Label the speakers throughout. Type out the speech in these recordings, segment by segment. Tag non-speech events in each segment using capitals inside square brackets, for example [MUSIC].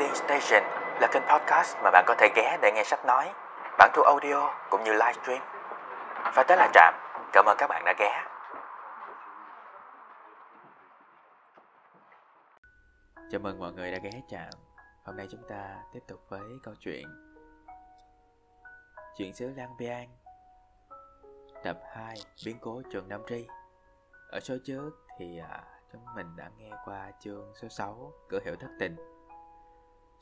Speaker 1: Reading Station là kênh podcast mà bạn có thể ghé để nghe sách nói, bản thu audio cũng như livestream. Và tới là Trạm, cảm ơn các bạn đã ghé. Chào mừng mọi người đã ghé Trạm. Hôm nay chúng ta tiếp tục với câu chuyện Chuyện xứ Lang Biang Tập 2 Biến cố trường Nam Tri Ở số trước thì à, chúng mình đã nghe qua chương số 6 Cửa hiệu thất tình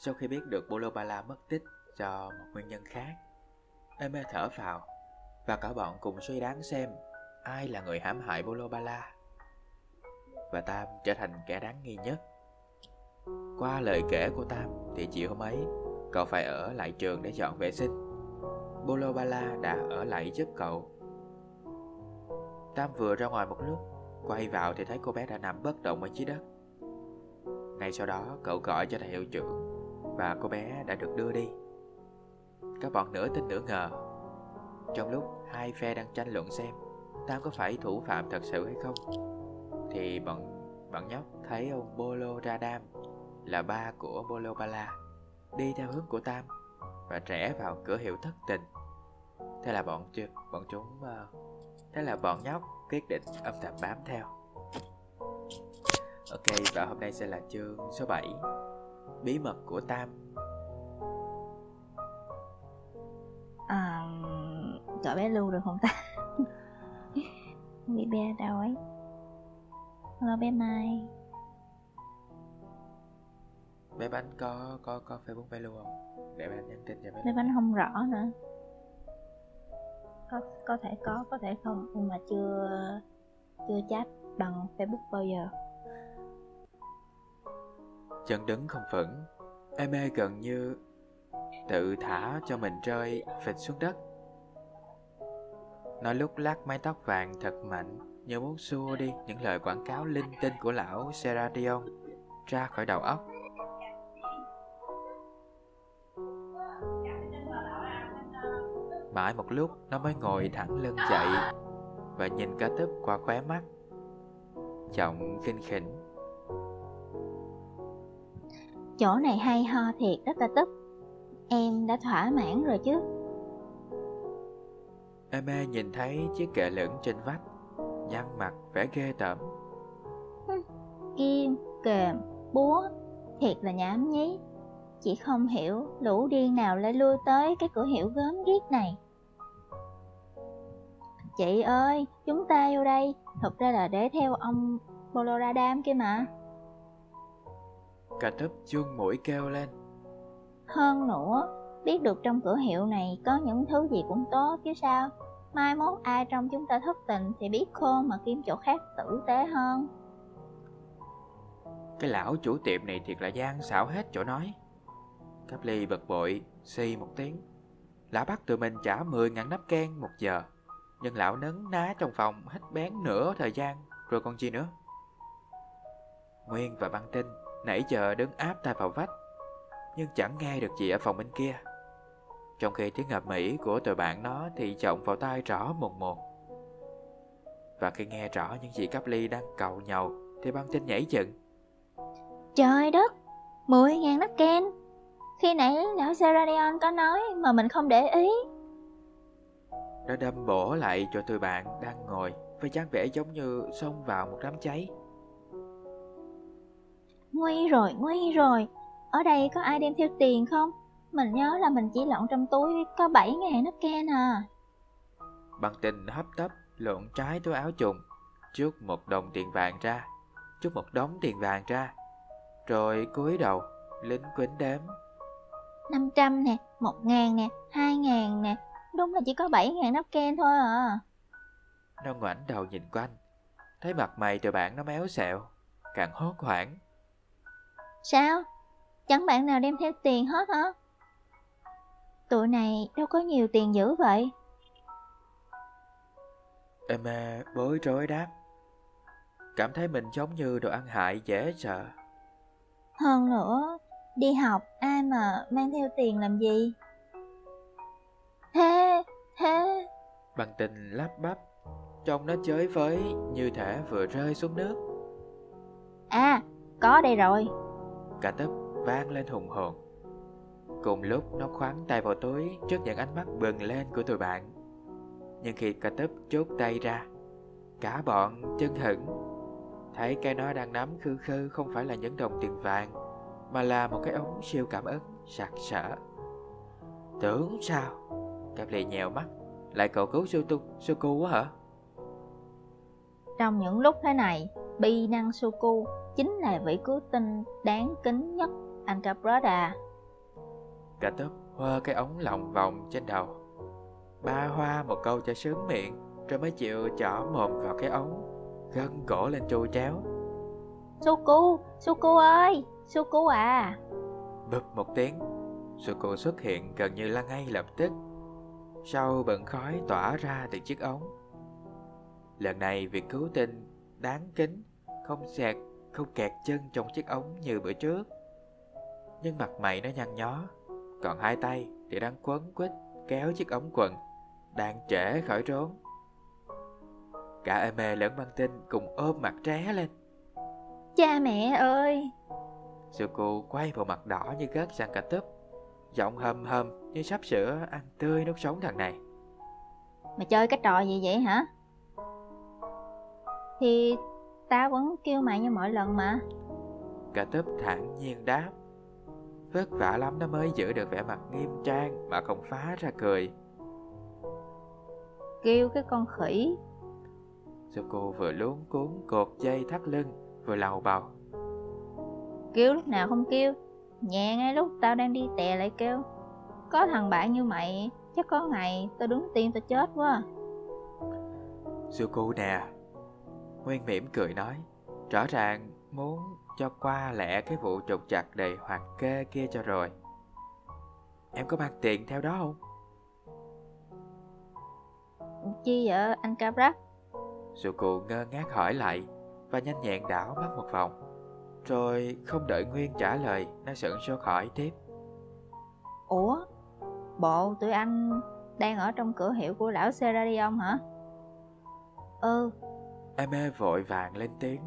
Speaker 1: sau khi biết được Bolo Bala mất tích do một nguyên nhân khác Eme thở vào Và cả bọn cùng suy đoán xem Ai là người hãm hại Bolo Bala Và Tam trở thành kẻ đáng nghi nhất. Qua lời kể của Tam Thì chiều hôm ấy, Cậu phải ở lại trường để dọn vệ sinh. Bolo Bala đã ở lại giúp cậu. Tam vừa ra ngoài một lúc, Quay vào thì thấy cô bé đã nằm bất động ở dưới đất. Ngay sau đó, cậu gọi cho thầy hiệu trưởng. Và cô bé đã được đưa đi. Các bọn nửa tin nửa ngờ. Trong lúc hai phe đang tranh luận xem Tam có phải thủ phạm thật sự hay không, Thì bọn bọn nhóc thấy ông Bolo Radam Là ba của Bolo Bala Đi theo hướng của Tam Và rẽ vào cửa hiệu thất tình. Thế là bọn chưa, bọn chúng ờ, Thế là bọn nhóc quyết định âm thầm bám theo. Ok, và hôm nay sẽ là chương số 7 Bí mật của Tam.
Speaker 2: À, gọi bé lưu được không ta? Bị bé đâu ấy? Hello bé mai.
Speaker 1: Bé bánh có có có Facebook bé luôn không? Để bé nhắn tin cho bé.
Speaker 2: Bé bánh không rõ nữa. Có có thể có có thể không nhưng mà chưa chưa chat bằng Facebook bao giờ
Speaker 1: Chân đứng không vững. Em mê gần như tự thả cho mình rơi phịch xuống đất. Nó lúc lắc mái tóc vàng thật mạnh, Như muốn xua đi những lời quảng cáo linh tinh của lão Seradion, ra khỏi đầu óc. Mãi một lúc, nó mới ngồi thẳng lưng dậy Và nhìn cá tấp qua khóe mắt. Giọng khinh khỉnh
Speaker 2: chỗ này hay ho thiệt đó ta tức. Em đã thỏa mãn rồi chứ?
Speaker 1: Eme nhìn thấy chiếc kệ lửng trên vách Nhăn mặt vẻ ghê tởm.
Speaker 2: Kim kềm búa thiệt là nhảm nhí. Chị không hiểu lũ điên nào lại lui tới cái cửa hiệu gớm ghiếc này. Chị ơi chúng ta vô đây. Thực ra là để theo ông Boloradam kia mà
Speaker 1: Cả tấp chuông mũi kêu lên.
Speaker 2: Hơn nữa biết được trong cửa hiệu này có những thứ gì cũng tốt chứ sao? Mai mốt ai trong chúng ta thất tình thì biết khôn mà kiếm chỗ khác tử tế hơn.
Speaker 1: Cái lão chủ tiệm này thiệt là gian xảo hết chỗ nói. Cáp ly bật bội xì một tiếng. Lão bắt tụi mình trả 10 ngàn nắp ken một giờ. Nhưng lão nấn ná trong phòng hết bén nửa thời gian Rồi còn gì nữa? Nguyên và băng tinh nãy giờ đứng áp tai vào vách Nhưng chẳng nghe được gì ở phòng bên kia. Trong khi tiếng ngập mỹ của tụi bạn nó thì trọng vào tai rõ một một Và khi nghe rõ những gì Cáp ly đang cầu nhầu Thì băng tinh nhảy dựng.
Speaker 2: Trời đất 10 ngàn nắp ken. Khi nãy lão Seradion có nói mà mình không để ý.
Speaker 1: Nó đâm bổ lại cho tụi bạn đang ngồi Với dáng vẻ giống như xông vào một đám cháy
Speaker 2: nguy rồi nguy rồi. Ở đây có ai đem theo tiền không? Mình nhớ là mình chỉ lọn trong túi có 7 ngàn nắp ken à.
Speaker 1: Bằng tình hấp tấp lộn trái túi áo trùng. Chút một đồng tiền vàng ra Chút một đống tiền vàng ra. Rồi cúi đầu lính quýnh đếm.
Speaker 2: 500 nè, 1 ngàn nè, 2 ngàn nè. Đúng là chỉ có 7 ngàn nắp ken thôi à.
Speaker 1: Nó ngoảnh đầu nhìn quanh. Thấy mặt mày tụi bạn nó méo xẹo Càng hốt hoảng
Speaker 2: Sao? Chẳng bạn nào đem theo tiền hết hả? Tụi này đâu có nhiều tiền dữ vậy
Speaker 1: Emma bối rối đáp Cảm thấy mình giống như đồ ăn hại dễ sợ
Speaker 2: Hơn nữa, đi học ai mà mang theo tiền làm gì? Thế, thế
Speaker 1: Bằng tình lắp bắp Trông nó chới với như thể vừa rơi xuống nước
Speaker 2: À, có đây rồi
Speaker 1: Cả tấp vang lên hùng hồn. Cùng lúc nó khoáng tay vào túi trước những ánh mắt bừng lên của tụi bạn. Nhưng khi cả tấp chốt tay ra, cả bọn chân hững. Thấy cái nó đang nắm khư khư không phải là những đồng tiền vàng, mà là một cái ống siêu cảm ứng sặc sỡ. Tưởng sao? Cặp lì nhèo mắt, lại cậu cứu suku, Suku quá hả?
Speaker 2: Trong những lúc thế này, Bi Năng Suku chính là vị cứu tinh đáng kính nhất anh Caprada.
Speaker 1: Cả tớp hoa cái ống lòng vòng trên đầu. Ba hoa một câu cho sướng miệng, rồi mới chịu chỏ mồm vào cái ống, gân cổ lên chu chéo.
Speaker 2: Suku, Suku ơi, Suku à.
Speaker 1: Bụp một tiếng, Suku xuất hiện gần như là ngay lập tức. Sau bận khói tỏa ra từ chiếc ống. Lần này việc cứu tinh đáng kính, không sẹt, không kẹt chân trong chiếc ống như bữa trước. Nhưng mặt mày nó nhăn nhó, còn hai tay thì đang quấn quýt kéo chiếc ống quần, đang trễ khỏi trốn. Cả Eme lẫn băng tinh cùng ôm mặt tré lên.
Speaker 2: Cha mẹ ơi!
Speaker 1: Suku quay vào mặt đỏ như gớt sang cả tấp, giọng hầm hầm như sắp sửa ăn tươi nuốt sống thằng này.
Speaker 2: Mày chơi cái trò gì vậy hả? Thì ta vẫn kêu mày như mọi lần mà.
Speaker 1: Cả tấp thẳng nhiên đáp. Vất vả lắm nó mới giữ được vẻ mặt nghiêm trang Mà không phá ra cười.
Speaker 2: Kêu cái con khỉ.
Speaker 1: Cô vừa luống cuốn cột dây thắt lưng Vừa lầu bầu?
Speaker 2: Kêu lúc nào không kêu Nhẹ ngay lúc tao đang đi tè lại kêu. Có thằng bạn như mày Chắc có ngày tao đứng tim tao chết quá.
Speaker 1: Cô nè Nguyên mỉm cười nói Rõ ràng muốn cho qua lẹ cái vụ trục chặt đầy hoặc kê kia cho rồi Em có mang tiền theo đó không?
Speaker 2: Chi vậy anh Cabrak?
Speaker 1: Suku ngơ ngác hỏi lại Và nhanh nhẹn đảo mắt một vòng Rồi không đợi Nguyên trả lời Nó sững sốt hỏi tiếp
Speaker 2: Ủa? Bộ tụi anh đang ở trong cửa hiệu của lão Seradion hả? Ừ
Speaker 1: Em mê vội vàng lên tiếng.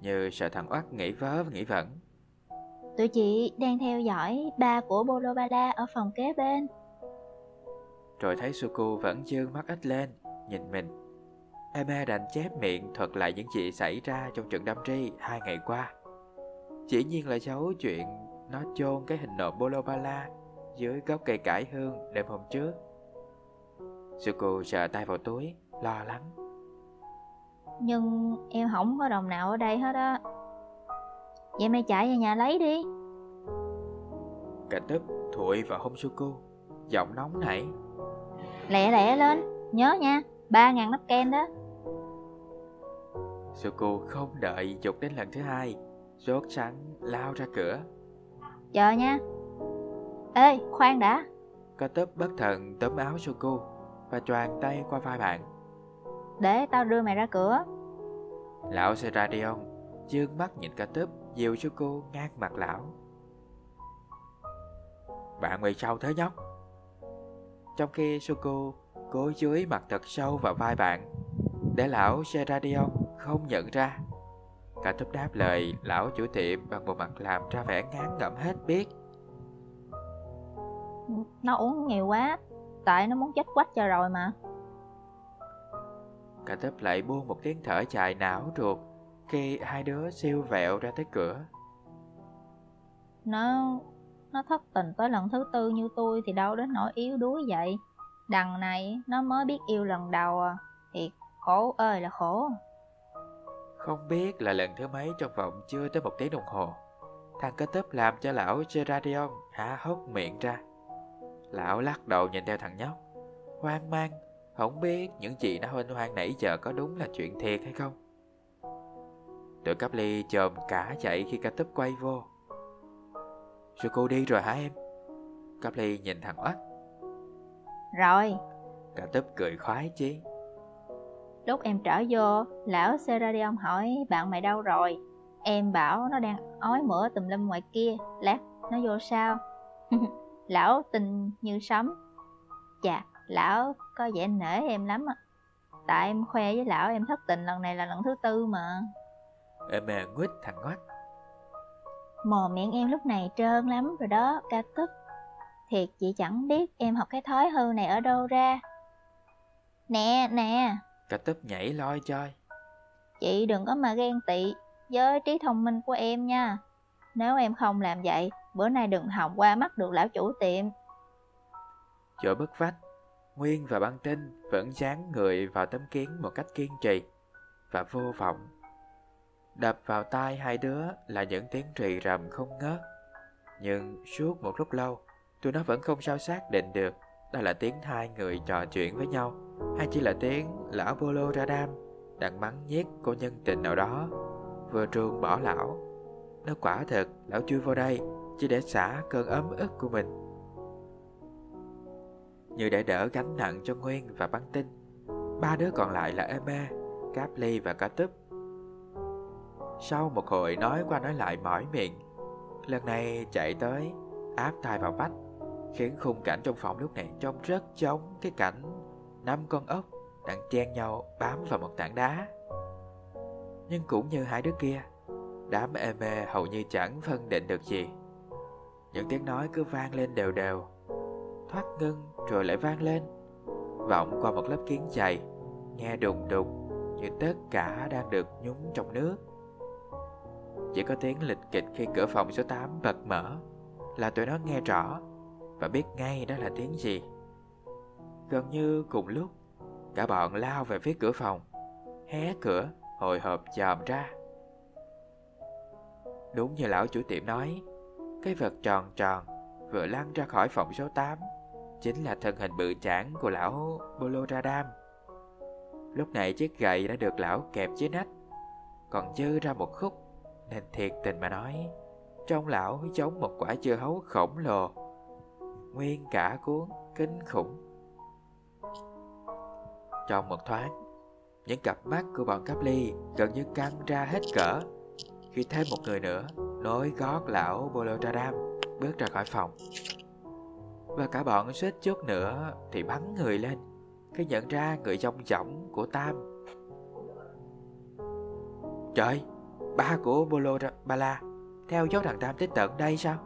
Speaker 1: Như sợ thằng oắt nghĩ vớ và nghĩ vẩn.
Speaker 2: Tụi chị đang theo dõi ba của Bolobala ở phòng kế bên.
Speaker 1: Rồi thấy Suku vẫn dương mắt ít lên Nhìn mình. Eme đành chép miệng thuật lại những gì xảy ra trong trận đâm tri hai ngày qua. Chỉ nhiên là giấu chuyện nó chôn cái hình nộm Bolobala dưới gốc cây cải hương đêm hôm trước. Suku sợ tay vào túi, lo lắng
Speaker 2: nhưng em không có đồng nào ở đây hết á. Vậy mày chạy về nhà lấy đi.
Speaker 1: Cả tấp thụi vào hông Suku Giọng nóng nảy.
Speaker 2: Lẹ lẹ lên Nhớ nha ba ngàn nắp ken đó.
Speaker 1: Suku không đợi dục đến lần thứ hai Rốt sẵn lao ra cửa.
Speaker 2: Chờ nha. Ê khoan đã.
Speaker 1: Có tấp bất thần tấm áo Suku Và choàng tay qua vai bạn
Speaker 2: để tao đưa mày ra cửa.
Speaker 1: Lão Seradion dương mắt nhìn cả tớp Dìu cho cô ngang mặt lão. Bạn quay sau thế nhóc? Trong khi Suko cố dưới mặt thật sâu vào vai bạn Để lão Seradion không nhận ra. Cả tớp đáp lời lão chủ tiệm bằng một mặt làm ra vẻ ngán ngẩm hết biết.
Speaker 2: Nó uống nhiều quá Tại nó muốn chết quách cho rồi mà
Speaker 1: Cả tấp lại buông một tiếng thở dài não ruột khi hai đứa siêu vẹo ra tới cửa.
Speaker 2: Nó nó thất tình tới lần thứ tư như tôi thì đâu đến nỗi yếu đuối vậy. Đằng này nó mới biết yêu lần đầu à. Thiệt khổ ơi là khổ.
Speaker 1: Không biết là lần thứ mấy trong vòng chưa tới một tiếng đồng hồ. Thằng cơ tấp làm cho lão Gerardion há hốc miệng ra. Lão lắc đầu nhìn theo thằng nhóc. Hoang mang không biết những gì nó hoanh hoang nãy giờ có đúng là chuyện thiệt hay không? Tụi cắp ly chồm cả chạy khi cả tấp quay vô. Rồi cô đi rồi hả em? Cắp ly nhìn thằng oắt
Speaker 2: Rồi.
Speaker 1: Cả tấp cười khoái chí.
Speaker 2: Lúc em trở vô Lão Seradion hỏi bạn mày đâu rồi? Em bảo nó đang ói mửa tùm lum ngoài kia. Lát nó vô sao? [LAUGHS] Lão tình như sấm. Chà Lão có vẻ nể em lắm á Tại em khoe với lão em thất tình lần này là lần thứ tư mà
Speaker 1: Em mè nguyết thằng ngoắt
Speaker 2: Mò miệng em lúc này trơn lắm rồi đó, ca tức. Thiệt chị chẳng biết em học cái thói hư này ở đâu ra. Nè, nè,
Speaker 1: Cả tấp nhảy loi choi.
Speaker 2: chị đừng có mà ghen tị với trí thông minh của em nha. Nếu em không làm vậy, bữa nay đừng hòng qua mắt được lão chủ tiệm.
Speaker 1: Chỗ bức vách, Nguyên và băng tinh vẫn dán người vào tấm kiến một cách kiên trì và vô vọng. Đập vào tai hai đứa là những tiếng rì rầm không ngớt. Nhưng suốt một lúc lâu, tụi nó vẫn không sao xác định được đó là tiếng hai người trò chuyện với nhau hay chỉ là tiếng lão Bolo Radam đang mắng nhiếc cô nhân tình nào đó vừa truồng bỏ lão. Nó quả thật lão chui vào đây chỉ để xả cơn ấm ức của mình như để đỡ gánh nặng cho Nguyên và băng tinh. Ba đứa còn lại là Eme, Cáp Ly và Cá Túp. Sau một hồi nói qua nói lại mỏi miệng, lần này chạy tới, áp tai vào vách, khiến khung cảnh trong phòng lúc này trông rất giống cái cảnh năm con ốc đang chen nhau bám vào một tảng đá. Nhưng cũng như hai đứa kia, đám Eme hầu như chẳng phân định được gì. Những tiếng nói cứ vang lên đều đều, thoát ngưng rồi lại vang lên. Vọng qua một lớp kiến dày, nghe đùng đùng như tất cả đang được nhúng trong nước. Chỉ có tiếng lịch kịch khi cửa phòng số 8 bật mở là tụi nó nghe rõ và biết ngay đó là tiếng gì. Gần như cùng lúc, cả bọn lao về phía cửa phòng, hé cửa, hồi hộp chòm ra. Đúng như lão chủ tiệm nói, cái vật tròn tròn vừa lăn ra khỏi phòng số 8 chính là thân hình bự chảng của lão Boloradam. Lúc này chiếc gậy đã được lão kẹp dưới nách, còn dư ra một khúc, nên thiệt tình mà nói, trong lão giống một quả dưa hấu khổng lồ, nguyên cả cuốn kinh khủng. Trong một thoáng, những cặp mắt của bọn cáp ly gần như căng ra hết cỡ khi thêm một người nữa nối gót lão Boloradam bước ra khỏi phòng. Và cả bọn suýt chút nữa thì bắn người lên Khi nhận ra người trong dỏng của Tam. Trời, ba của Bolo Bala Theo dấu thằng Tam tới tận đây sao?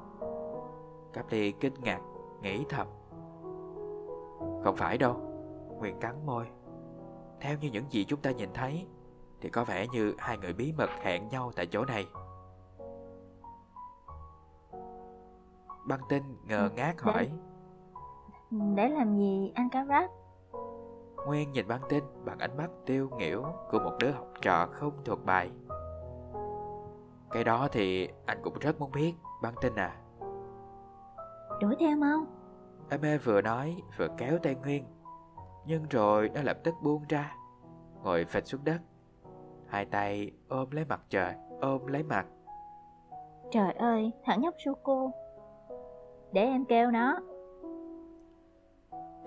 Speaker 1: Cáp ly kinh ngạc, nghĩ thầm. Không phải đâu Nguyên cắn môi. Theo như những gì chúng ta nhìn thấy Thì có vẻ như hai người bí mật hẹn nhau tại chỗ này. Băng tinh ngờ ngác hỏi.
Speaker 2: Để làm gì anh cá rách?
Speaker 1: Nguyên nhìn băng tinh bằng ánh mắt tiêu nghỉu của một đứa học trò không thuộc bài. Cái đó thì anh cũng rất muốn biết, băng tinh à.
Speaker 2: Đuổi theo mau
Speaker 1: Eme vừa nói vừa kéo tay Nguyên, nhưng rồi nó lập tức buông ra, ngồi phịch xuống đất. Hai tay ôm lấy mặt trời, ôm lấy mặt.
Speaker 2: Trời ơi, thằng nhóc Suko Để em kêu nó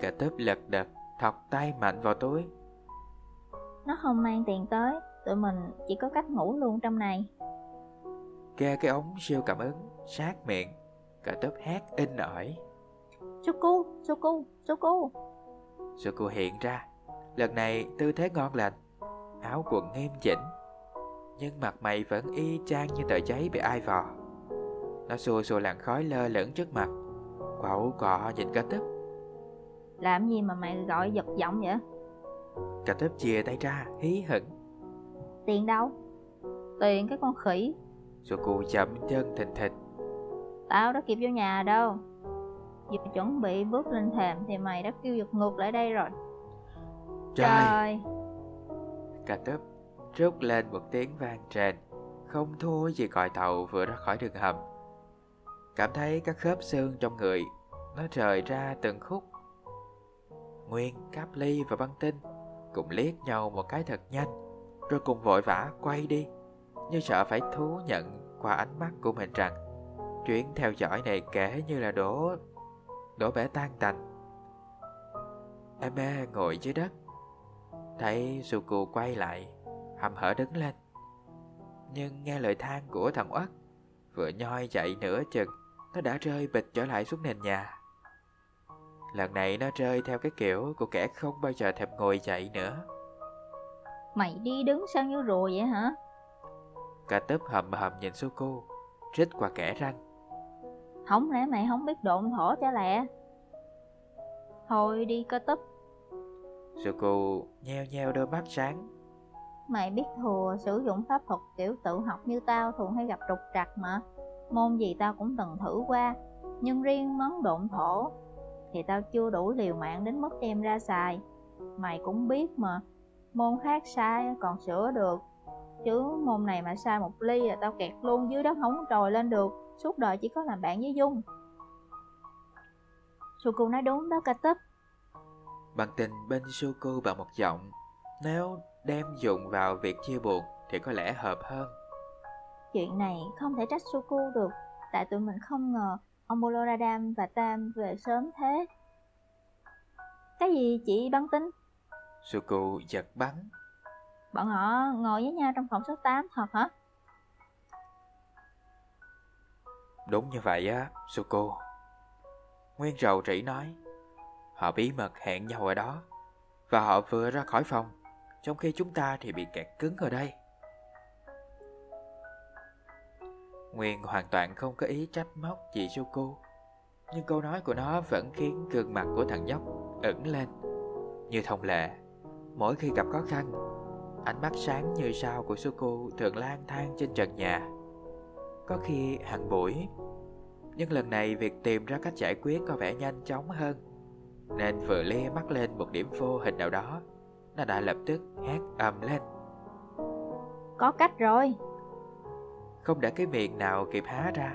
Speaker 1: Cả tớp lật đật, thọc tay mạnh vào túi.
Speaker 2: Nó không mang tiền tới Tụi mình chỉ có cách ngủ luôn trong này.
Speaker 1: Kê cái ống siêu cảm ứng, sát miệng. Cả tớp hét in ỏi.
Speaker 2: Suko, Suko, Suko
Speaker 1: Suku hiện ra. Lần này tư thế ngon lành. Áo quần nghiêm chỉnh. Nhưng mặt mày vẫn y chang như tờ giấy bị ai vò. Nó xua xua làn khói lơ lửng trước mặt. Quẩu cọ nhìn cả tấp
Speaker 2: Làm gì mà mày gọi giật giọng vậy?
Speaker 1: Cả tấp chia tay ra hí hửng.
Speaker 2: Tiền đâu? Tiền cái con khỉ.
Speaker 1: Suku chậm chân thình thịch.
Speaker 2: Tao đã kịp vô nhà đâu. Vừa chuẩn bị bước lên thềm thì mày đã kêu giật ngược lại đây rồi.
Speaker 1: Trời. Cả tấp rút lên một tiếng vang trền Không thua gì còi tàu vừa ra khỏi đường hầm. Cảm thấy các khớp xương trong người Nó rời ra từng khúc Nguyên, Cáp Ly và Băng Tinh Cùng liếc nhau một cái thật nhanh Rồi cùng vội vã quay đi Như sợ phải thú nhận qua ánh mắt của mình rằng Chuyến theo dõi này kể như là đổ Đổ bể tan tành. Eme ngồi dưới đất Thấy Suku quay lại Hầm hở đứng lên. Nhưng nghe lời than của thằng Oắt Vừa nhoi dậy nửa chừng Nó đã rơi bịch trở lại xuống nền nhà. Lần này nó rơi theo cái kiểu Của kẻ không bao giờ thèm ngồi dậy nữa
Speaker 2: Mày đi đứng sao như rùa vậy hả?
Speaker 1: Cả tớp hầm hầm nhìn Suku rít qua kẻ răng.
Speaker 2: Không lẽ mày không biết độn thổ cho lẹ? Thôi đi cơ túp.
Speaker 1: Suku nheo nheo đôi mắt sáng.
Speaker 2: Mày biết thừa sử dụng pháp thuật kiểu tự học như tao thường hay gặp trục trặc mà. Môn gì tao cũng từng thử qua, nhưng riêng món độn thổ thì tao chưa đủ liều mạng đến mức đem ra xài. Mày cũng biết mà, môn khác sai còn sửa được, chứ môn này mà sai một ly là tao kẹt luôn dưới đất không trồi lên được, suốt đời chỉ có làm bạn với Dung. Suku nói đúng đó ca tấp.
Speaker 1: Bằng tình bên Suku bằng một giọng, nếu đem dụng vào việc chia buồn thì có lẽ hợp hơn.
Speaker 2: Chuyện này không thể trách Suku được, tại tụi mình không ngờ ông Boloradam và Tam về sớm thế. Cái gì chị bắn tính?
Speaker 1: Suku giật bắn.
Speaker 2: Bọn họ ngồi với nhau trong phòng số 8 thật hả?
Speaker 1: Đúng như vậy á, Suku. Nguyên rầu rĩ nói. Họ bí mật hẹn nhau ở đó. Và họ vừa ra khỏi phòng, trong khi chúng ta thì bị kẹt cứng ở đây. Nguyên hoàn toàn không có ý trách móc chị Suku Nhưng câu nói của nó vẫn khiến gương mặt của thằng nhóc ẩn lên. Như thông lệ, Mỗi khi gặp khó khăn, Ánh mắt sáng như sao của Suku thường lang thang trên trần nhà. Có khi hàng buổi, Nhưng lần này việc tìm ra cách giải quyết có vẻ nhanh chóng hơn. Nên vừa lê mắt lên một điểm vô hình nào đó, Nó đã lập tức hét ầm lên.
Speaker 2: Có cách rồi
Speaker 1: không để cái miệng nào kịp há ra.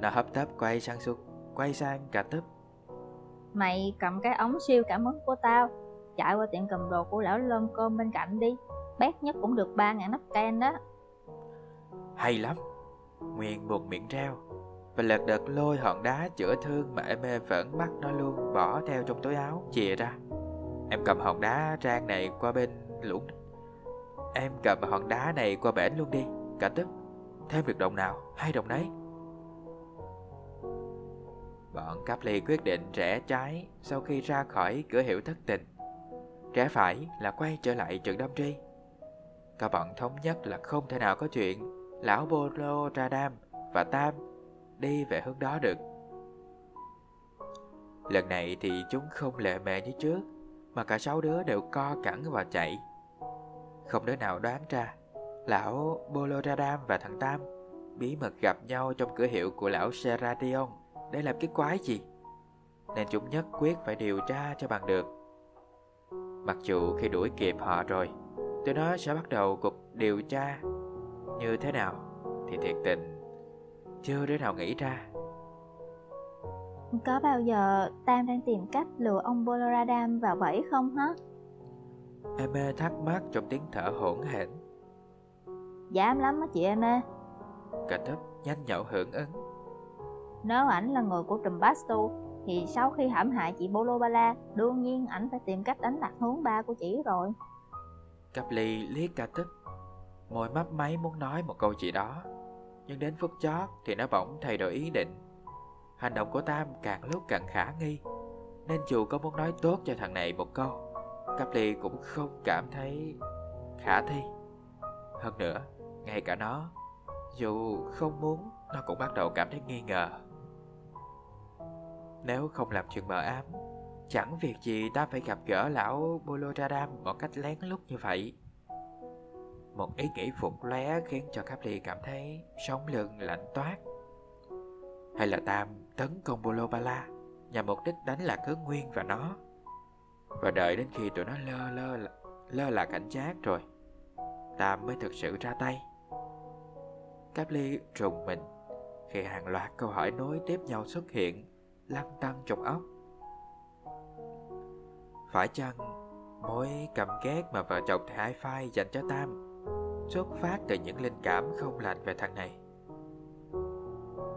Speaker 1: Nó hấp tấp quay sang Xuân Quay sang cả tấp
Speaker 2: Mày cầm cái ống siêu cảm ứng của tao Chạy qua tiệm cầm đồ của lão lơm cơm bên cạnh đi. Bét nhất cũng được 3 ngàn nắp can đó.
Speaker 1: Hay lắm. Nguyên buộc miệng reo Và lật đật lôi hòn đá chữa thương Mà em mê vẫn bắt nó luôn Bỏ theo trong túi áo chìa ra. Em cầm hòn đá trang này qua bên lũng. Em cầm hòn đá này qua bển luôn đi Cả tức Thêm được đồng nào, hai đồng đấy Bọn cáp ly quyết định rẽ trái sau khi ra khỏi cửa hiệu thất tình. Rẽ phải là quay trở lại trường Đông tri. Cả bọn thống nhất là không thể nào có chuyện lão Bolo Radam và Tam đi về hướng đó được. Lần này thì chúng không lệ mề như trước, mà cả sáu đứa đều co cẳng và chạy. Không đứa nào đoán ra Lão Boloradam và thằng Tam bí mật gặp nhau trong cửa hiệu của lão Seradion để làm cái quái gì? Nên chúng nhất quyết phải điều tra cho bằng được. Mặc dù khi đuổi kịp họ rồi, tụi nó sẽ bắt đầu cuộc điều tra như thế nào thì thiệt tình chưa đứa nào nghĩ ra.
Speaker 2: Có bao giờ Tam đang tìm cách lừa ông Boloradam vào bẫy không hả?
Speaker 1: Eme thắc mắc trong tiếng thở hỗn hển.
Speaker 2: Dám lắm á chị em ê
Speaker 1: Cả thấp nhanh nhậu hưởng ứng.
Speaker 2: Nếu ảnh là người của trùm Bastu Thì sau khi hãm hại chị Bolo Bala Đương nhiên ảnh phải tìm cách đánh lạc hướng ba của chị rồi.
Speaker 1: Cặp ly liếc cả tức. Môi mấp máy muốn nói một câu gì đó Nhưng đến phút chót thì nó bỗng thay đổi ý định. Hành động của Tam càng lúc càng khả nghi Nên dù có muốn nói tốt cho thằng này một câu Cặp ly cũng không cảm thấy khả thi. Hơn nữa, ngay cả nó, dù không muốn, nó cũng bắt đầu cảm thấy nghi ngờ. Nếu không làm chuyện mờ ám, chẳng việc gì ta phải gặp gỡ lão Boloradam một cách lén lút như vậy. Một ý nghĩ phụt lóe khiến cho Capri cảm thấy sống lưng lạnh toát. Hay là Tam tấn công Bolobala nhằm mục đích đánh lạc hướng Nguyên và nó. Và đợi đến khi tụi nó lơ lơ lơ là cảnh giác rồi Tam mới thực sự ra tay Cáp ly trùng mình Khi hàng loạt câu hỏi nối tiếp nhau xuất hiện Lăn tăng trong óc Phải chăng Mối cầm ghét mà vợ chồng thầy Hai Phai dành cho Tam Xuất phát từ những linh cảm không lành về thằng này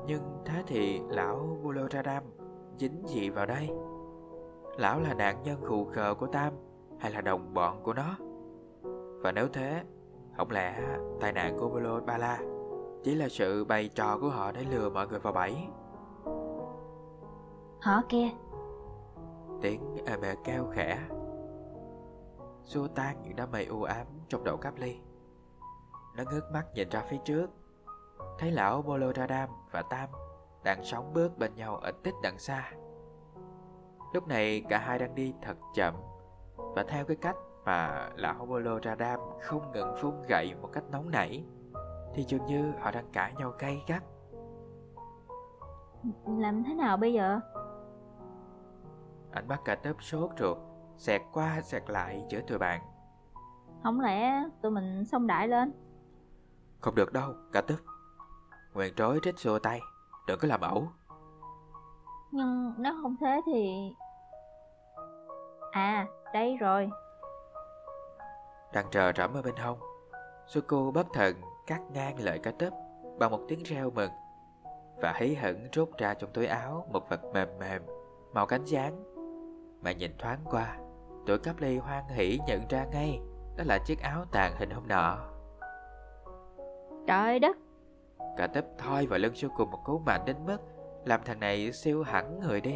Speaker 1: Nhưng thế thì lão Buloradam dính gì vào đây? Lão là nạn nhân khù khờ của Tam hay là đồng bọn của nó? Và nếu thế, không lẽ tai nạn của Bolo Bala chỉ là sự bày trò của họ để lừa mọi người vào bẫy?
Speaker 2: Họ kia
Speaker 1: Tiếng êm ề kêu khẽ. Xua tan những đám mây u ám trong đầu cáp ly. Nó ngước mắt nhìn ra phía trước. Thấy lão Boloradam và Tam đang sóng bước bên nhau ở tích đằng xa. Lúc này cả hai đang đi thật chậm. Và theo cái cách mà lão Boloradam không ngừng phun gậy một cách nóng nảy thì dường như họ đang cãi nhau gay gắt.
Speaker 2: Làm thế nào bây giờ?
Speaker 1: Ánh mắt cả tớp sốt ruột, xẹt qua xẹt lại giữa tụi bạn.
Speaker 2: Không lẽ tụi mình xông đại lên?
Speaker 1: Không được đâu, cả tớp. Nguyện trối trích xua tay, đừng có làm ẩu.
Speaker 2: Nhưng nếu không thế thì... À, đây rồi.
Speaker 1: Đang trờ rẫm ở bên hông, Suku bất thần cắt ngang lời cả tớp bằng một tiếng reo mừng. Và hí hửng rút ra trong túi áo một vật mềm mềm màu cánh gián. Mà nhìn thoáng qua tụi cấp ly hoan hỉ nhận ra ngay đó là chiếc áo tàn hình hôm nọ.
Speaker 2: Trời đất!
Speaker 1: Cả tấp thoi vào lưng Suku một cú mạnh đến mức làm thằng này siêu hẳn người đi.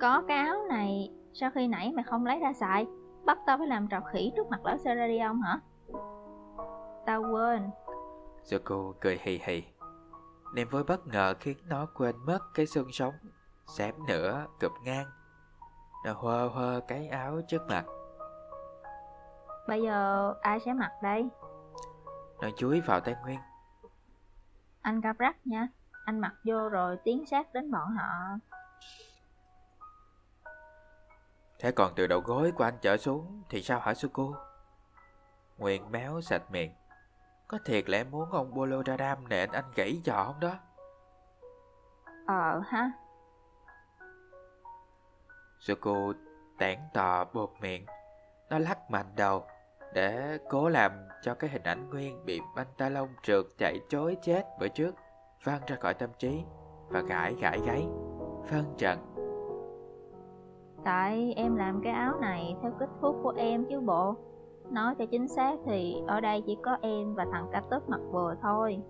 Speaker 2: Có cái áo này sao khi nãy mày không lấy ra xài bắt tao phải làm trò khỉ trước mặt lão Seradion hả tao quên.
Speaker 1: Zuko cười hì hì. Niềm vui bất ngờ khiến nó quên mất cái xương sống Xém nữa cụp ngang. Nó hơ hơ cái áo trước mặt.
Speaker 2: Bây giờ ai sẽ mặc đây?
Speaker 1: Nó chúi vào tay Nguyên.
Speaker 2: Anh Gabrak nha. Anh mặc vô rồi tiến sát đến bọn họ.
Speaker 1: Thế còn từ đầu gối của anh trở xuống Thì sao hả Suku? Nguyên méo sạch miệng có thiệt em muốn ông Boloradam nện anh gãy giò không đó?
Speaker 2: Ờ ha.
Speaker 1: Zuko tản tò bột miệng. Nó lắc mạnh đầu để cố làm cho cái hình ảnh Nguyên bị banh ta lông trượt chạy chối chết bữa trước văng ra khỏi tâm trí và gãi gãi gáy, phân trần.
Speaker 2: Tại em làm cái áo này theo kích thước của em chứ bộ. Nói cho chính xác thì ở đây chỉ có em và thằng ca tớp mặc vừa thôi.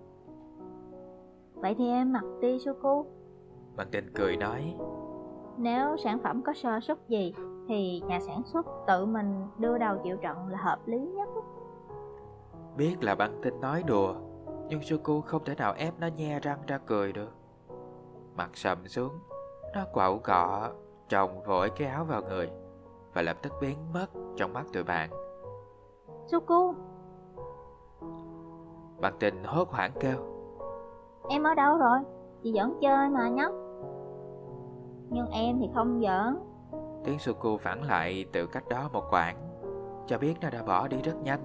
Speaker 2: Vậy thì em mặc đi Suku
Speaker 1: Bằng tình cười nói.
Speaker 2: Nếu sản phẩm có sơ suất gì Thì nhà sản xuất tự mình đưa đầu chịu trận là hợp lý nhất.
Speaker 1: Biết là băng tinh nói đùa Nhưng Suku không thể nào ép nó nhe răng ra cười được. Mặt sầm xuống Nó quạo cọ Trồng vội cái áo vào người Và lập tức biến mất trong mắt tụi bạn
Speaker 2: Suku
Speaker 1: Bạn tình hốt hoảng kêu.
Speaker 2: Em ở đâu rồi? Chị vẫn chơi mà nhóc. Nhưng em thì không giỡn.
Speaker 1: Tiếng Suku phản lại từ cách đó một quãng. Cho biết nó đã bỏ đi rất nhanh.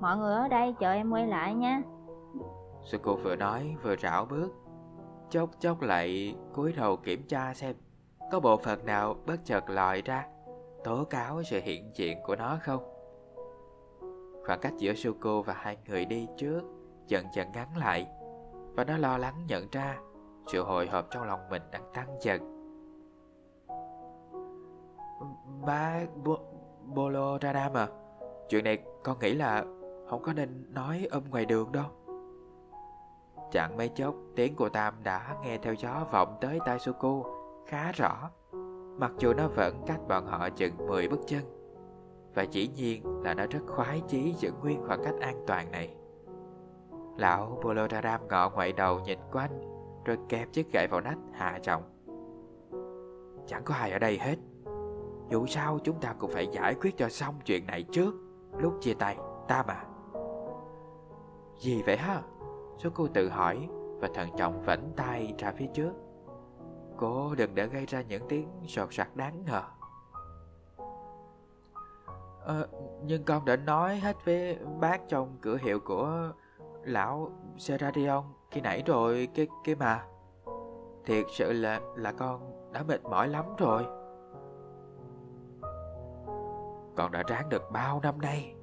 Speaker 2: Mọi người ở đây chờ em quay lại nha.
Speaker 1: Suku vừa nói vừa rảo bước. Chốc chốc lại cúi đầu kiểm tra xem Có bộ phận nào bất chợt lòi ra. Tố cáo sự hiện diện của nó không Khoảng cách giữa Suko và hai người đi trước dần dần ngắn lại và nó lo lắng nhận ra sự hồi hộp trong lòng mình đang tăng dần. Ba Bo, Bolo Radam à, chuyện này con nghĩ là không có nên nói ôm ngoài đường đâu. Chẳng mấy chốc, tiếng của Tam đã nghe theo gió vọng tới tai Suku khá rõ, mặc dù nó vẫn cách bọn họ chừng 10 bước chân. Và dĩ nhiên là nó rất khoái chí giữ nguyên khoảng cách an toàn này. Lão Bolodaram ngọ ngoại đầu nhìn quanh, Rồi kẹp chiếc gậy vào nách, hạ trọng Chẳng có ai ở đây hết. Dù sao chúng ta cũng phải giải quyết cho xong chuyện này trước. Lúc chia tay, ta mà. Gì vậy ha Số cô tự hỏi, Và thận trọng vẫn tay ra phía trước. Cô đừng để gây ra những tiếng sột soạt đáng ngờ. Ờ, nhưng con đã nói hết với bác trong cửa hiệu của lão Seradion khi nãy rồi cái cái mà. Thiệt sự là là con đã mệt mỏi lắm rồi. Con đã ráng được bao năm nay.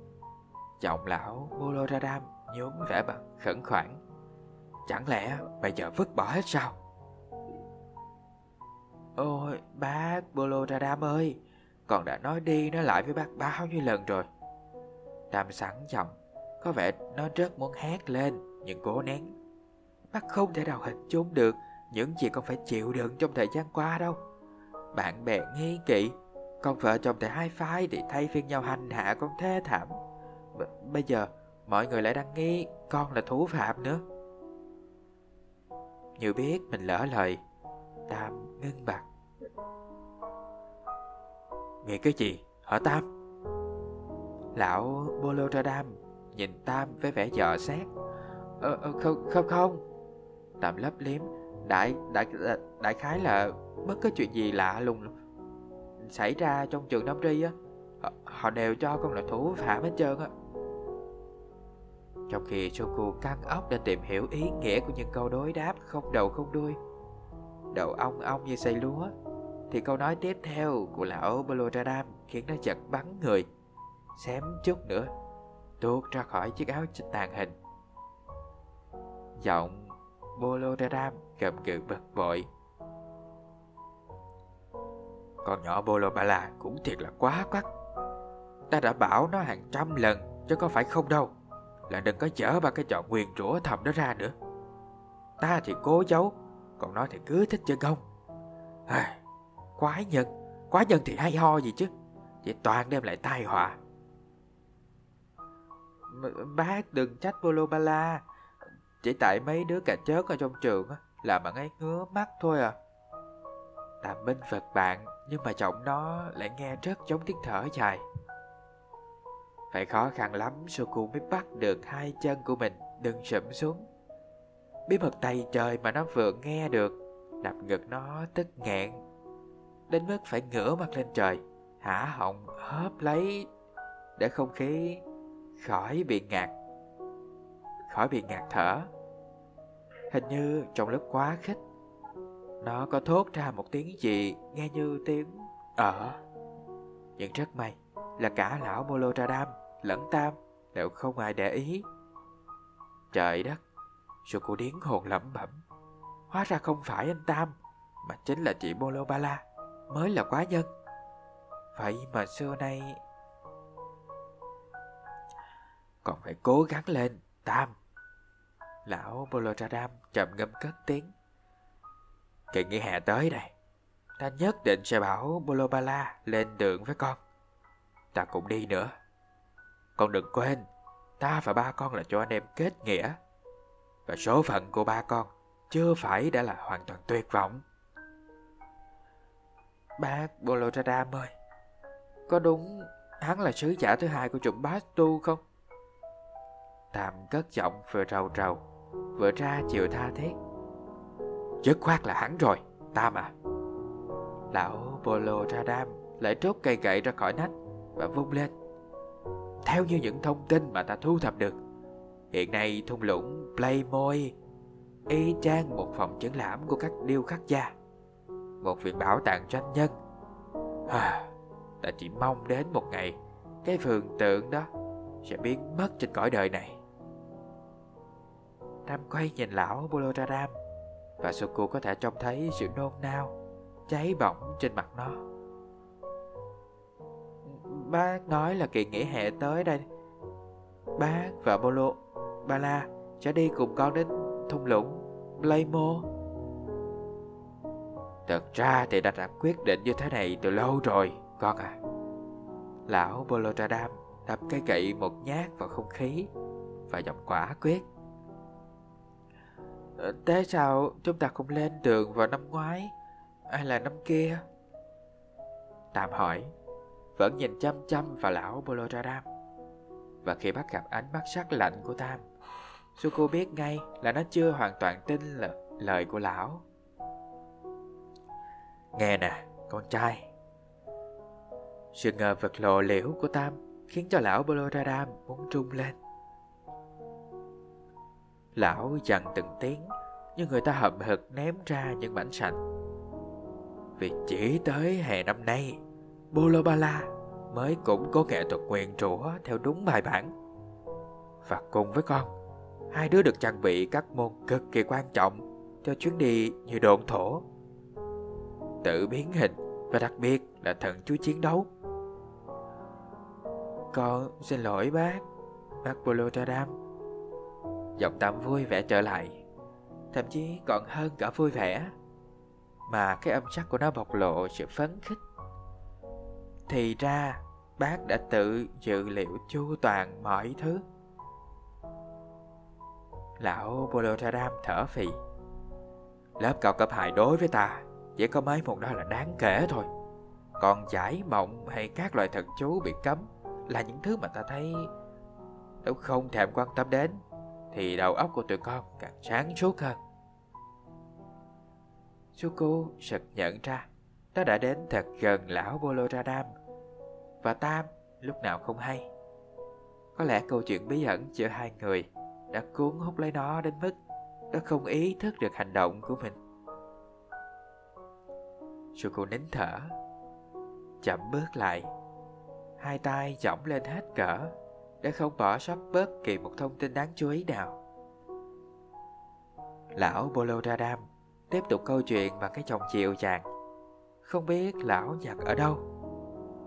Speaker 1: Giọng lão Boloradam nhốm vẻ bằng khẩn khoản. Chẳng lẽ bây giờ vứt bỏ hết sao? Ôi, bác Boloradam ơi, con đã nói đi nói lại với bác bao nhiêu lần rồi. Tam sẵn giọng, Có vẻ nó rất muốn hét lên, Nhưng cố nén. Bác không thể nào hình dung được, Những gì con phải chịu đựng trong thời gian qua đâu. Bạn bè nghi kỵ, Con vợ chồng tại hai phái Thì thay phiên nhau hành hạ con thê thảm. B, Bây giờ mọi người lại đang nghi Con là thú phạm nữa. Như biết mình lỡ lời Tam ngưng bặt Nghĩ cái gì? Hả Tam. Lão Bolodradam nhìn Tam với vẻ dò xét. Ờ, ờ, Không không không. Tam lấp liếm. Đại, đại, đại, đại khái là bất cứ chuyện gì lạ lùng xảy ra trong trường Nam Tri á họ, họ đều cho con là thủ phạm hết trơn á. Trong khi Shoku căng óc để tìm hiểu ý nghĩa của những câu đối đáp không đầu không đuôi đầu ong ong như xây lúa thì câu nói tiếp theo của lão Bolodradam khiến nó giật bắn người. Xém chút nữa, tuột ra khỏi chiếc áo tàn hình. Giọng Bolodradam gầm gừ bực bội. Con nhỏ Bolobala cũng thiệt là quá quắc. Ta đã bảo nó hàng trăm lần, Chứ có phải không đâu. Là đừng có chở ba cái trò nguyền rủa thầm đó ra nữa. Ta thì cố giấu, Còn nó thì cứ thích chơi gông. Quái nhân Quái nhân thì hay ho gì chứ? Vậy toàn đem lại tai họa. Bác đừng trách Bolobala Chỉ tại mấy đứa cà chớt ở trong trường là bạn ấy ngứa mắt thôi à. Tạm minh vật bạn, Nhưng mà giọng nó lại nghe rất giống tiếng thở dài. Phải khó khăn lắm, Suku mới bắt được hai chân của mình, đừng sụm xuống. Bí mật tay trời mà nó vừa nghe được, Đập ngực nó tức nghẹn. Đến mức phải ngửa mặt lên trời Hả họng hớp lấy Để không khí khỏi bị ngạt Khỏi bị ngạt thở Hình như trong lúc quá khích nó có thốt ra một tiếng gì nghe như tiếng ở. Nhưng rất may là cả lão Molotradam lẫn Tam đều không ai để ý. Trời đất, rồi cô điến hồn lẩm bẩm. Hóa ra không phải anh Tam, mà chính là chị Molobala, mới là quá nhân. Vậy mà xưa nay... Còn phải cố gắng lên, Tam. Lão Bolotradam chậm ngâm cất tiếng. Kỳ nghỉ hè tới đây Ta nhất định sẽ bảo Bolobala lên đường với con Ta cũng đi nữa Con đừng quên Ta và ba con là cho anh em kết nghĩa Và số phận của ba con Chưa phải đã là hoàn toàn tuyệt vọng Bác Bolodradam ơi Có đúng hắn là sứ giả thứ hai của chủng Bastu không? Tạm cất giọng vừa rầu rầu, Vừa ra chiều tha thiết. Dứt khoát là hắn rồi Tam à Lão Bolo Radam lại trốt cây gậy ra khỏi nách Và vung lên. Theo như những thông tin mà ta thu thập được, Hiện nay thung lũng Playmoy Y chang một phòng triển lãm của các điêu khắc gia. Một viện bảo tàng doanh nhân à, Ta chỉ mong đến một ngày Cái vườn tượng đó Sẽ biến mất trên cõi đời này Nam quay nhìn lão Boloradam và Suku có thể trông thấy sự nôn nao, cháy bỏng trên mặt nó. Bác nói là kỳ nghỉ hè tới đây. Bác và Bolo, Bala sẽ đi cùng con đến thung lũng Playmo. Thật ra thì đã đã quyết định như thế này từ lâu rồi, con à. Lão Bolotradam đập cây gậy một nhát vào không khí và giọng quả quyết. Ờ, thế sao chúng ta không lên đường vào năm ngoái Hay là năm kia Tạm hỏi Vẫn nhìn chăm chăm vào lão Boloradam Và khi bắt gặp ánh mắt sắc lạnh của Tam Suko biết ngay là nó chưa hoàn toàn tin là lời của lão Nghe nè, con trai. Sự ngờ vật lộ liễu của Tam Khiến cho lão Boloradam muốn trung lên. Lão dằn từng tiếng Nhưng người ta hậm hực ném ra những mảnh sành. Vì chỉ tới hè năm nay Bolobala mới cũng có nghệ thuật quyền rủa theo đúng bài bản. Và cùng với con Hai đứa được trang bị các môn cực kỳ quan trọng Cho chuyến đi như độn thổ. Tự biến hình Và đặc biệt là thần chú chiến đấu. Con xin lỗi bác Bác Bolotadam. Giọng Tâm vui vẻ trở lại, Thậm chí còn hơn cả vui vẻ, Mà cái âm sắc của nó bộc lộ sự phấn khích. Thì ra, bác đã tự dự liệu chu toàn mọi thứ. Lão Bolotadam thở phì. Lớp cao cấp hại đối với ta. Chỉ có mấy môn đó là đáng kể thôi. Còn giải mộng hay các loại thần chú bị cấm Là những thứ mà ta thấy Nếu không thèm quan tâm đến, Thì đầu óc của tụi con càng sáng suốt hơn. Suku sực nhận ra. Ta đã đến thật gần lão Boloradam. Và Tam lúc nào không hay. Có lẽ câu chuyện bí ẩn giữa hai người Đã cuốn hút lấy nó đến mức Nó không ý thức được hành động của mình. Suku nín thở. Chậm bước lại. Hai tay giỏng lên hết cỡ, Để không bỏ sót bất kỳ một thông tin đáng chú ý nào. Lão Bolodadam tiếp tục câu chuyện bằng cái giọng chịu chàng Không biết lão nhặt ở đâu.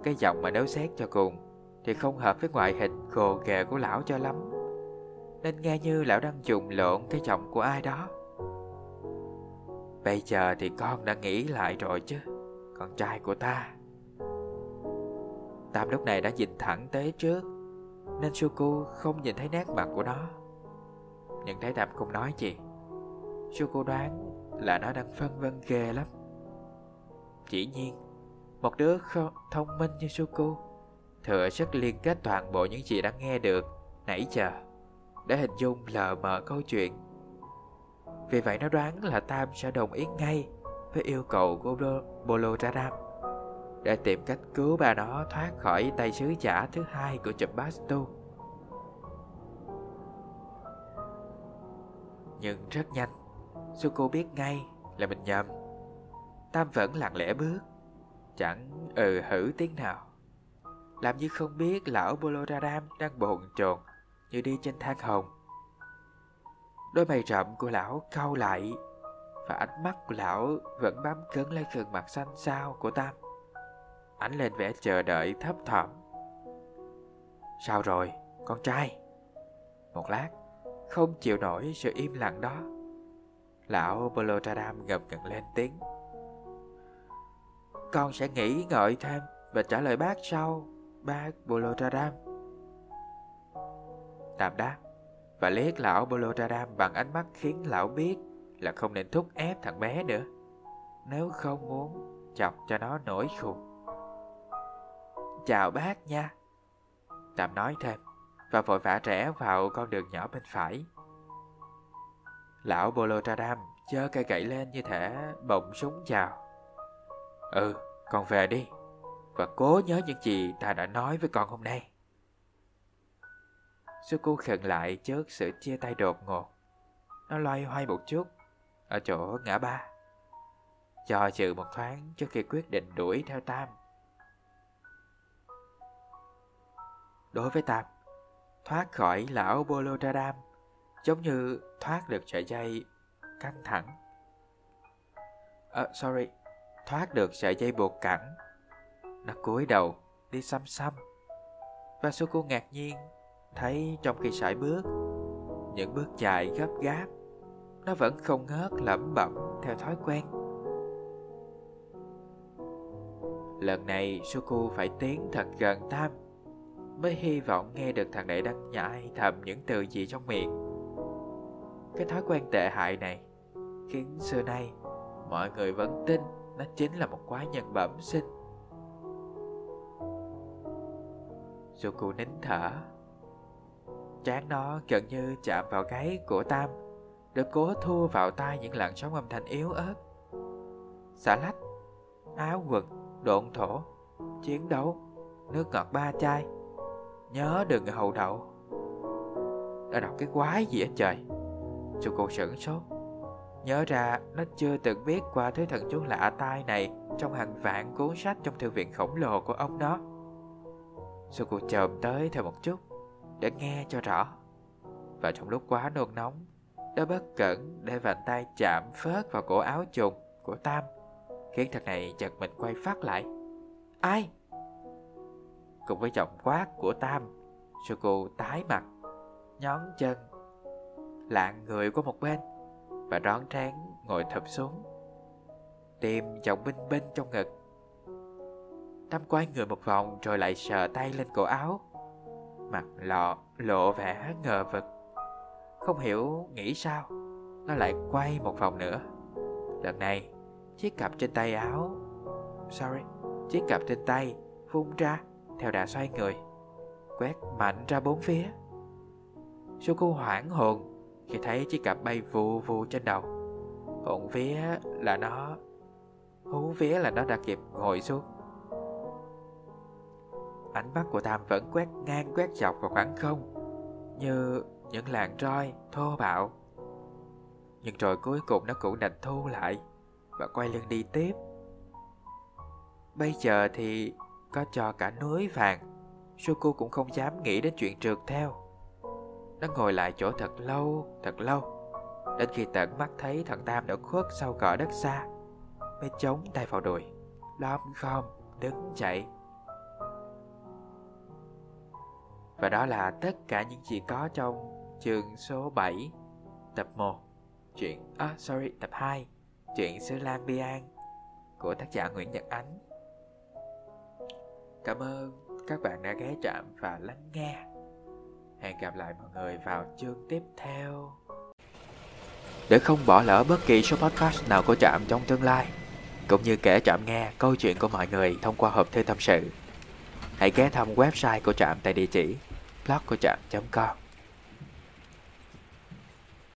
Speaker 1: Cái giọng mà nếu xét cho cùng Thì không hợp với ngoại hình gồ ghề của lão cho lắm. Nên nghe như lão đang trùng lộn cái giọng của ai đó. Bây giờ thì con đã nghĩ lại rồi chứ, Con trai của ta. Tam lúc này đã nhìn thẳng tới trước, Nên Suku không nhìn thấy nét mặt của nó. Nhưng thấy Tam không nói gì. Suku đoán là nó đang phân vân ghê lắm. Chỉ nhiên, Một đứa thông minh như Suku Thừa sức liên kết toàn bộ những gì đã nghe được Nãy giờ, Để hình dung lờ mờ câu chuyện vì vậy nó đoán là Tam sẽ đồng ý ngay Với yêu cầu của Boloradam Để tìm cách cứu bà nó thoát khỏi tay sứ giả thứ hai của Chumbastu Nhưng rất nhanh Suko biết ngay là mình nhầm. Tam vẫn lặng lẽ bước, Chẳng ừ hử tiếng nào. Làm như không biết lão Boloradam đang bồn chồn Như đi trên thang hồng. Đôi mày rậm của lão cau lại Và ánh mắt của lão vẫn bám cứng lấy gương mặt xanh xao của Tam. Ánh lên vẻ chờ đợi thấp thỏm. Sao rồi, con trai? Một lát, không chịu nổi sự im lặng đó. Lão Bolotradam ngập ngừng lên tiếng. Con sẽ nghĩ ngợi thêm Và trả lời bác sau Bác Bolotradam tạm đáp. Và liếc lão Bolotradam bằng ánh mắt khiến lão biết Là không nên thúc ép thằng bé nữa Nếu không muốn Chọc cho nó nổi khùng Chào bác nha Tạm nói thêm Và vội vã rẽ vào con đường nhỏ bên phải Lão Bolotradam chơ cây gậy lên như thể bỗng súng chào. Ừ, con về đi. Và cố nhớ những gì ta đã nói với con hôm nay. Suku khựng lại trước sự chia tay đột ngột. Nó loay hoay một chút ở chỗ ngã ba. Cho chừ một thoáng trước khi quyết định đuổi theo Tam. Đối với Tam, thoát khỏi lão Bolodadam giống như thoát được sợi dây căng thẳng. Uh, sorry, thoát được sợi dây buộc cẳng. Nó cúi đầu, đi xăm xăm. Và Suku ngạc nhiên thấy trong khi sải bước, những bước chạy gấp gáp, nó vẫn không ngớt lẩm bẩm theo thói quen. Lần này Suku phải tiến thật gần Tam mới hy vọng nghe được thằng đệ đang nhại thầm những từ gì trong miệng. Cái thói quen tệ hại này khiến xưa nay mọi người vẫn tin nó chính là một quái nhân bẩm sinh. Suku nín thở. Chán nó gần như chạm vào gáy của Tam, được cố thu vào tai những làn sóng âm thanh yếu ớt. Xả lách, áo quần, độn thổ, chiến đấu, nước ngọt ba chai. Nhớ đừng hầu đậu. Đã đọc cái quái gì hết trời? Chú cô sửng sốt Nhớ ra nó chưa từng biết qua thứ thần chú lạ tai này Trong hàng vạn cuốn sách trong thư viện khổng lồ của ông đó suku cô chồm tới thêm một chút để nghe cho rõ. Và trong lúc quá nôn nóng, Đã bất cẩn để vành tay chạm phớt vào cổ áo trùng của Tam, Khiến thằng này chợt mình quay phát lại. Ai? Cùng với giọng quát của Tam Shoko tái mặt, Nhón chân lạng người qua một bên và rón rén ngồi thụp xuống tim chồng binh binh trong ngực. Tâm quay người một vòng rồi lại sờ tay lên cổ áo. Mặt lọ lộ vẻ ngờ vực. Không hiểu nghĩ sao Nó lại quay một vòng nữa. Lần này, chiếc cặp trên tay áo Sorry, chiếc cặp trên tay vung ra theo đà xoay người Quét mạnh ra bốn phía. Suku hoảng hồn khi thấy chiếc cặp bay vù vù trên đầu. Hồn vía là nó Hú vía là nó đã kịp ngồi xuống. Ánh mắt của Tam vẫn quét ngang quét dọc vào khoảng không Như những làn roi thô bạo. Nhưng rồi cuối cùng nó cũng đành thu lại Và quay lưng đi tiếp. Bây giờ thì có cho cả núi vàng Suku cũng không dám nghĩ đến chuyện trượt theo. Nó ngồi lại chỗ thật lâu, thật lâu Đến khi tận mắt thấy thằng Tam đã khuất sau cỏ đất xa Mới chống tay vào đùi Lom khom, đứng dậy. Và đó là tất cả những gì có trong chương số 7 Tập 1 Chuyện, à sorry, tập 2 Chuyện Sư Lan Bi An Của tác giả Nguyễn Nhật Ánh. Cảm ơn các bạn đã ghé trạm và lắng nghe. Hẹn gặp lại mọi người vào chương tiếp theo. Để không bỏ lỡ bất kỳ số podcast nào của Trạm trong tương lai Cũng như kể Trạm nghe câu chuyện của mọi người thông qua hộp thư tâm sự Hãy ghé thăm website của Trạm tại địa chỉ blog của trạm.com